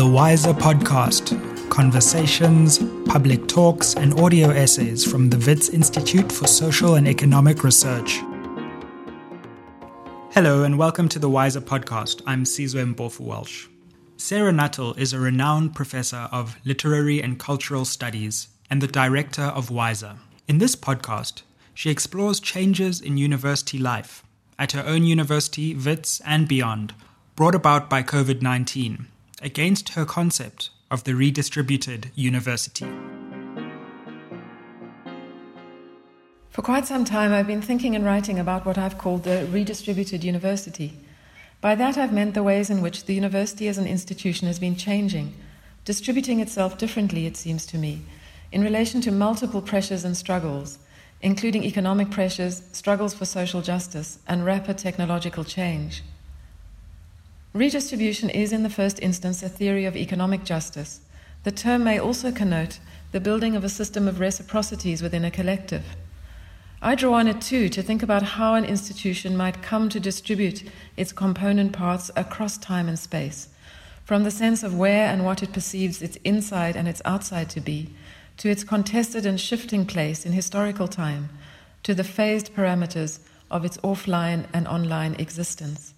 The Wiser Podcast conversations, public talks, and audio essays from the WITS Institute for Social and Economic Research. Hello, and welcome to the Wiser Podcast. I'm Sizwe Mpofu Walsh. Sarah Nuttall is a renowned professor of literary and cultural studies and the director of Wiser. In this podcast, she explores changes in university life at her own university, WITS, and beyond, brought about by COVID 19 against her concept of the redistributed university. For quite some time, I've been thinking and writing about what I've called the redistributed university. By that, I've meant the ways in which the university as an institution has been changing, distributing itself differently, it seems to me, in relation to multiple pressures and struggles, including economic pressures, struggles for social justice, and rapid technological change. Redistribution is, in the first instance, a theory of economic justice. The term may also connote the building of a system of reciprocities within a collective. I draw on it too to think about how an institution might come to distribute its component parts across time and space, from the sense of where and what it perceives its inside and its outside to be, to its contested and shifting place in historical time, to the phased parameters of its offline and online existence.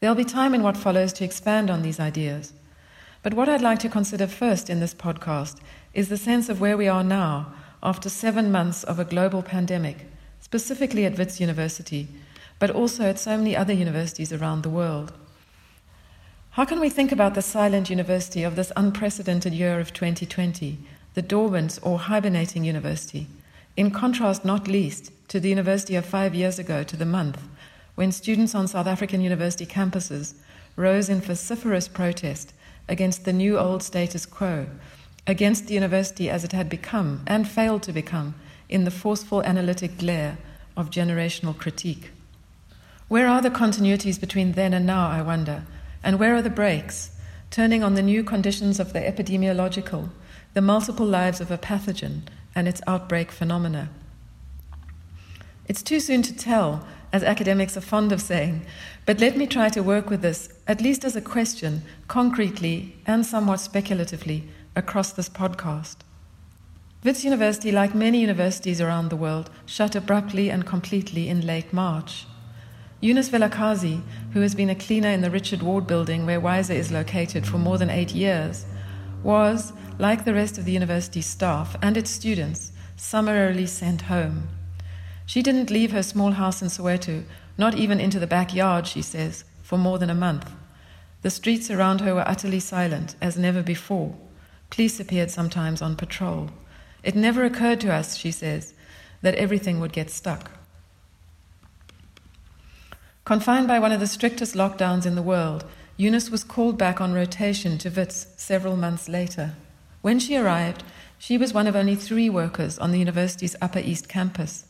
There'll be time in what follows to expand on these ideas. But what I'd like to consider first in this podcast is the sense of where we are now after seven months of a global pandemic, specifically at Wits University, but also at so many other universities around the world. How can we think about the silent university of this unprecedented year of 2020, the dormant or hibernating university, in contrast, not least, to the university of five years ago to the month? When students on South African university campuses rose in vociferous protest against the new old status quo, against the university as it had become and failed to become in the forceful analytic glare of generational critique. Where are the continuities between then and now, I wonder? And where are the breaks, turning on the new conditions of the epidemiological, the multiple lives of a pathogen and its outbreak phenomena? It's too soon to tell as academics are fond of saying. But let me try to work with this, at least as a question, concretely and somewhat speculatively, across this podcast. Wits University, like many universities around the world, shut abruptly and completely in late March. Eunice Vilakazi, who has been a cleaner in the Richard Ward building where Wiser is located for more than eight years, was, like the rest of the university staff and its students, summarily sent home. She didn't leave her small house in Soweto, not even into the backyard, she says, for more than a month. The streets around her were utterly silent, as never before. Police appeared sometimes on patrol. It never occurred to us, she says, that everything would get stuck. Confined by one of the strictest lockdowns in the world, Eunice was called back on rotation to Wits several months later. When she arrived, she was one of only three workers on the university's Upper East campus.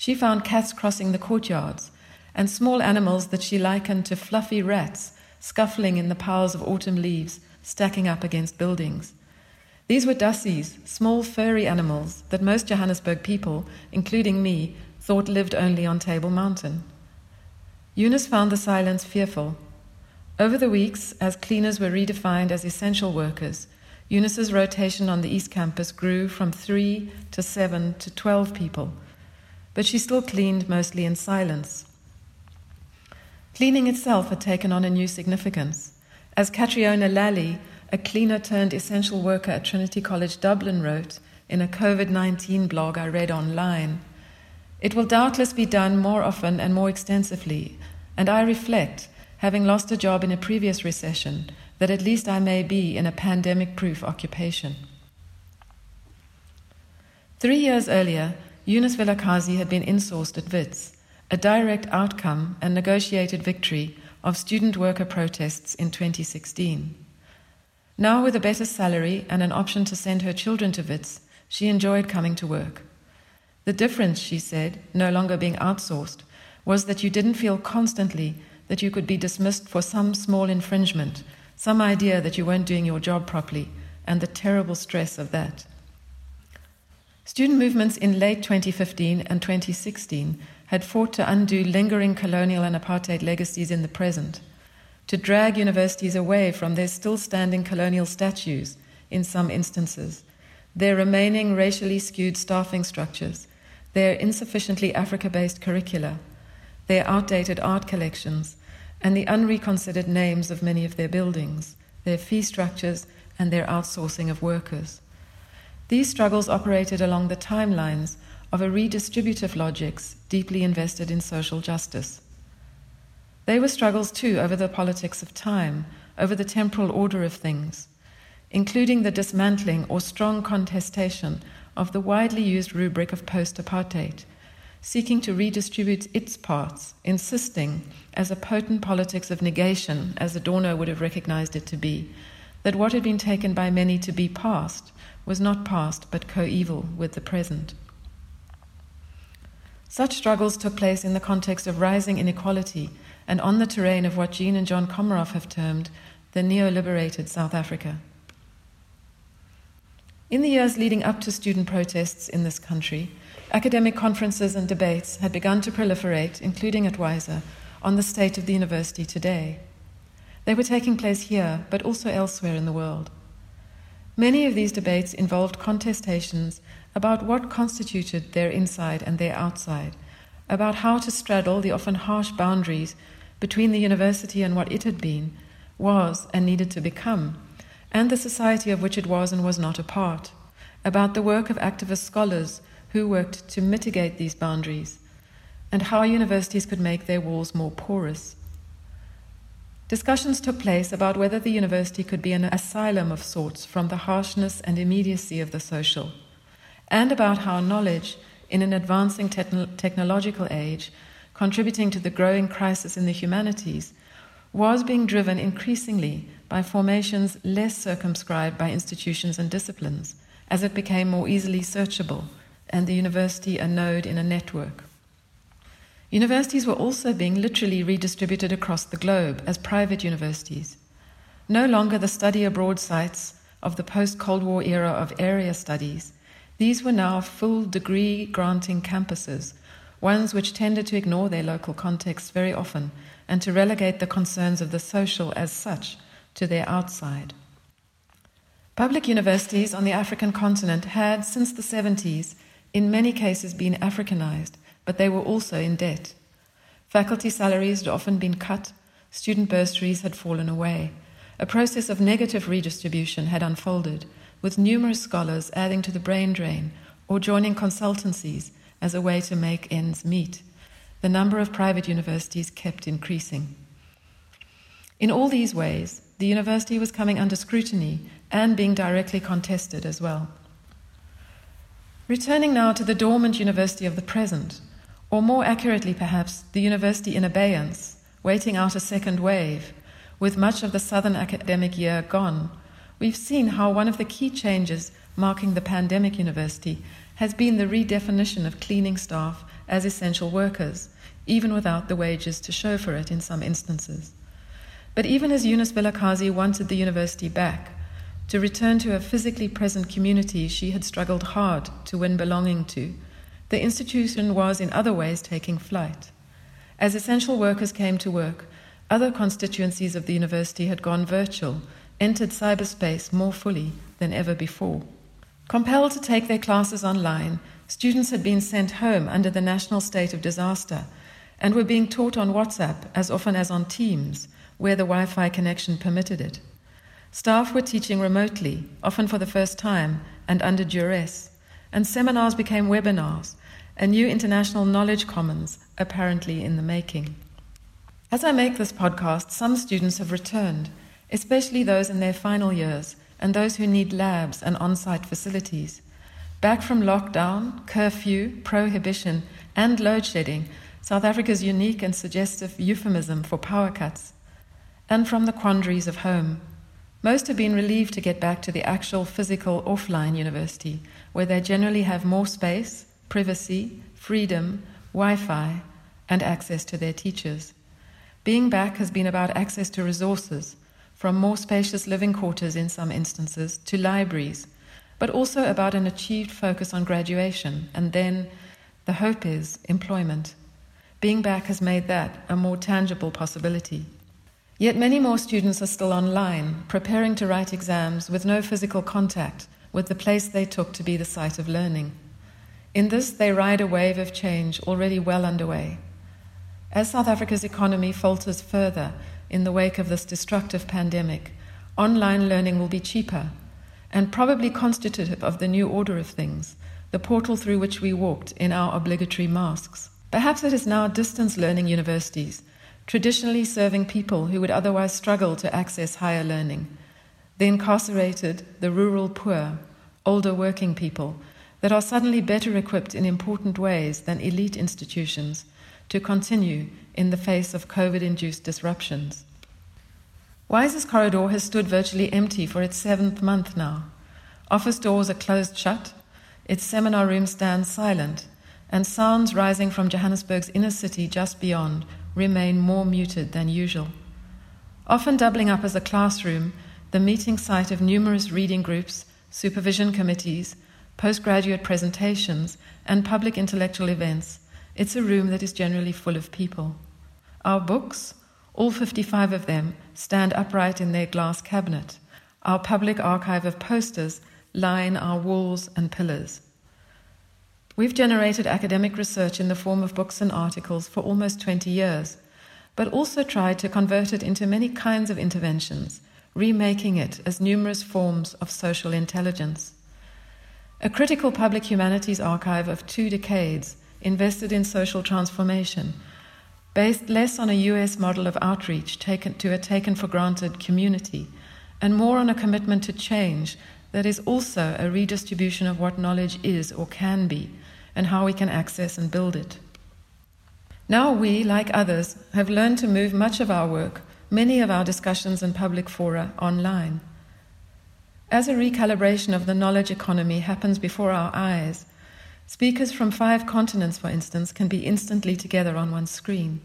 She found cats crossing the courtyards and small animals that she likened to fluffy rats scuffling in the piles of autumn leaves stacking up against buildings. These were dassies, small furry animals that most Johannesburg people, including me, thought lived only on Table Mountain. Eunice found the silence fearful. Over the weeks, as cleaners were redefined as essential workers, Eunice's rotation on the East Campus grew from three to seven to twelve people but she still cleaned mostly in silence. Cleaning itself had taken on a new significance. As Catriona Lally, a cleaner turned essential worker at Trinity College Dublin, wrote in a COVID 19 blog I read online, it will doubtless be done more often and more extensively, and I reflect, having lost a job in a previous recession, that at least I may be in a pandemic proof occupation. Three years earlier, Eunice Vilakazi had been insourced at WITS, a direct outcome and negotiated victory of student worker protests in 2016. Now, with a better salary and an option to send her children to WITS, she enjoyed coming to work. The difference, she said, no longer being outsourced, was that you didn't feel constantly that you could be dismissed for some small infringement, some idea that you weren't doing your job properly, and the terrible stress of that. Student movements in late 2015 and 2016 had fought to undo lingering colonial and apartheid legacies in the present. to drag universities away from their still standing colonial statues in some instances, their remaining racially skewed staffing structures, their insufficiently Africa based curricula, their outdated art collections, and the unreconsidered names of many of their buildings, their fee structures, and their outsourcing of workers. These struggles operated along the timelines of a redistributive logics deeply invested in social justice. They were struggles too over the politics of time, over the temporal order of things, including the dismantling or strong contestation of the widely used rubric of post apartheid, seeking to redistribute its parts, insisting, as a potent politics of negation, as Adorno would have recognized it to be, that what had been taken by many to be past was not past but coeval with the present. Such struggles took place in the context of rising inequality and on the terrain of what Jean and John Comaroff have termed the neo-liberated South Africa. In the years leading up to student protests in this country, academic conferences and debates had begun to proliferate, including at Wiser, on the state of the university today. They were taking place here, but also elsewhere in the world. Many of these debates involved contestations about what constituted their inside and their outside, about how to straddle the often harsh boundaries between the university and what it had been, was, and needed to become, and the society of which it was and was not a part, about the work of activist scholars who worked to mitigate these boundaries, and how universities could make their walls more porous. Discussions took place about whether the university could be an asylum of sorts from the harshness and immediacy of the social, and about how knowledge, in an advancing te- technological age, contributing to the growing crisis in the humanities, was being driven increasingly by formations less circumscribed by institutions and disciplines, as it became more easily searchable, and the university a node in a network. Universities were also being literally redistributed across the globe as private universities. No longer the study abroad sites of the post Cold War era of area studies, these were now full degree granting campuses ones which tended to ignore their local context very often and to relegate the concerns of the social as such to their outside. Public universities on the African continent had, since the 70s, in many cases been Africanized, but they were also in debt. Faculty salaries had often been cut, student bursaries had fallen away. A process of negative redistribution had unfolded, with numerous scholars adding to the brain drain or joining consultancies as a way to make ends meet. The number of private universities kept increasing. In all these ways, the university was coming under scrutiny and being directly contested as well. Returning now to the dormant university of the present, or more accurately perhaps, the university in abeyance, waiting out a second wave, with much of the southern academic year gone, we've seen how one of the key changes marking the pandemic university has been the redefinition of cleaning staff as essential workers, even without the wages to show for it in some instances. But even as Eunice Vilakazi wanted the university back, to return to a physically present community she had struggled hard to win belonging to, the institution was in other ways taking flight. As essential workers came to work, other constituencies of the university had gone virtual, entered cyberspace more fully than ever before. Compelled to take their classes online, students had been sent home under the national state of disaster and were being taught on WhatsApp as often as on Teams, where the Wi Fi connection permitted it. Staff were teaching remotely, often for the first time and under duress, and seminars became webinars, a new international knowledge commons apparently in the making. As I make this podcast, some students have returned, especially those in their final years and those who need labs and on site facilities. Back from lockdown, curfew, prohibition, and load shedding, South Africa's unique and suggestive euphemism for power cuts, and from the quandaries of home. Most have been relieved to get back to the actual physical offline university, where they generally have more space, privacy, freedom, Wi Fi, and access to their teachers. Being back has been about access to resources, from more spacious living quarters in some instances to libraries, but also about an achieved focus on graduation, and then the hope is employment. Being back has made that a more tangible possibility. Yet many more students are still online, preparing to write exams with no physical contact with the place they took to be the site of learning. In this, they ride a wave of change already well underway. As South Africa's economy falters further in the wake of this destructive pandemic, online learning will be cheaper and probably constitutive of the new order of things, the portal through which we walked in our obligatory masks. Perhaps it is now distance learning universities, traditionally serving people who would otherwise struggle to access higher learning, the incarcerated, the rural poor, older working people, that are suddenly better equipped in important ways than elite institutions to continue in the face of COVID induced disruptions. Wiser's corridor has stood virtually empty for its seventh month now. Office doors are closed shut, its seminar room stands silent, and sounds rising from Johannesburg's inner city just beyond remain more muted than usual. Often doubling up as a classroom, the meeting site of numerous reading groups, supervision committees, postgraduate presentations, and public intellectual events, it's a room that is generally full of people. Our books, all 55 of them, stand upright in their glass cabinet. Our public archive of posters line our walls and pillars. We've generated academic research in the form of books and articles for almost 20 years, but also tried to convert it into many kinds of interventions, remaking it as numerous forms of social intelligence. A critical public humanities archive of two decades invested in social transformation, based less on a US model of outreach taken to a taken for granted community, and more on a commitment to change that is also a redistribution of what knowledge is or can be, and how we can access and build it. Now we, like others, have learned to move much of our work, many of our discussions and public fora, online. As a recalibration of the knowledge economy happens before our eyes, speakers from five continents, for instance, can be instantly together on one screen.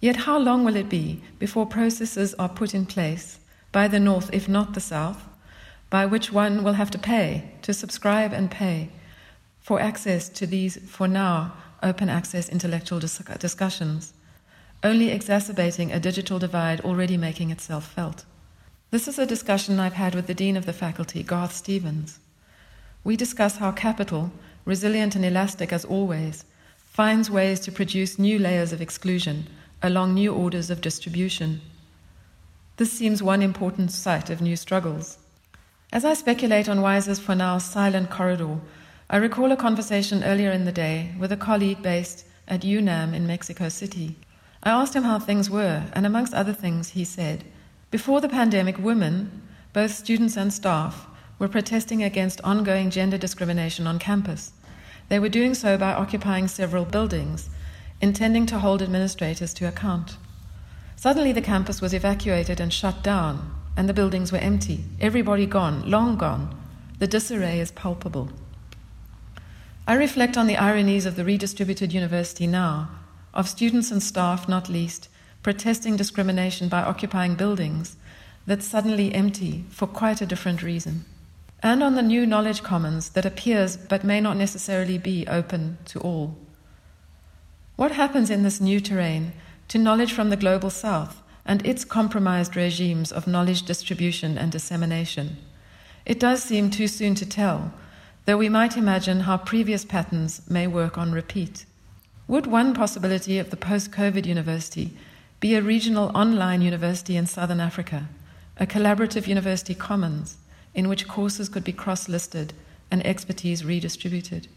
Yet, how long will it be before processes are put in place by the North, if not the South, by which one will have to pay, to subscribe and pay, for access to these, for now, open access intellectual dis- discussions, only exacerbating a digital divide already making itself felt. This is a discussion I've had with the Dean of the faculty, Garth Stevens. We discuss how capital, resilient and elastic as always, finds ways to produce new layers of exclusion along new orders of distribution. This seems one important site of new struggles. As I speculate on Wiser's for now silent corridor, I recall a conversation earlier in the day with a colleague based at UNAM in Mexico City. I asked him how things were, and amongst other things, he said, Before the pandemic, women, both students and staff, were protesting against ongoing gender discrimination on campus. They were doing so by occupying several buildings, intending to hold administrators to account. Suddenly, the campus was evacuated and shut down, and the buildings were empty. Everybody gone, long gone. The disarray is palpable. I reflect on the ironies of the redistributed university now, of students and staff, not least, protesting discrimination by occupying buildings that's suddenly empty for quite a different reason. And on the new knowledge commons that appears but may not necessarily be open to all. What happens in this new terrain to knowledge from the global south and its compromised regimes of knowledge distribution and dissemination. It does seem too soon to tell, though we might imagine how previous patterns may work on repeat. Would one possibility of the post COVID university be a regional online university in southern Africa, a collaborative university commons in which courses could be cross listed and expertise redistributed?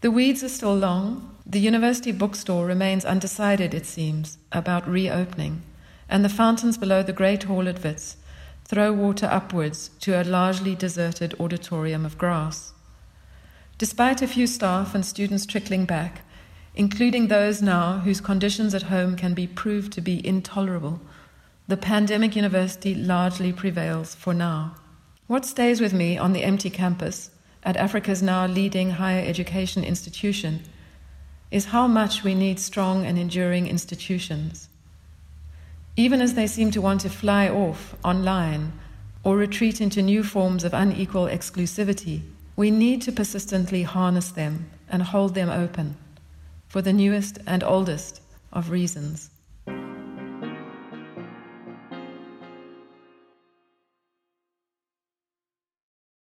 The weeds are still long. The university bookstore remains undecided, it seems, about reopening and the fountains below the great hall at Wits throw water upwards to a largely deserted auditorium of grass. Despite a few staff and students trickling back, including those now whose conditions at home can be proved to be intolerable, the pandemic university largely prevails for now. What stays with me on the empty campus at Africa's now leading higher education institution is how much we need strong and enduring institutions. Even as they seem to want to fly off online or retreat into new forms of unequal exclusivity, we need to persistently harness them and hold them open for the newest and oldest of reasons.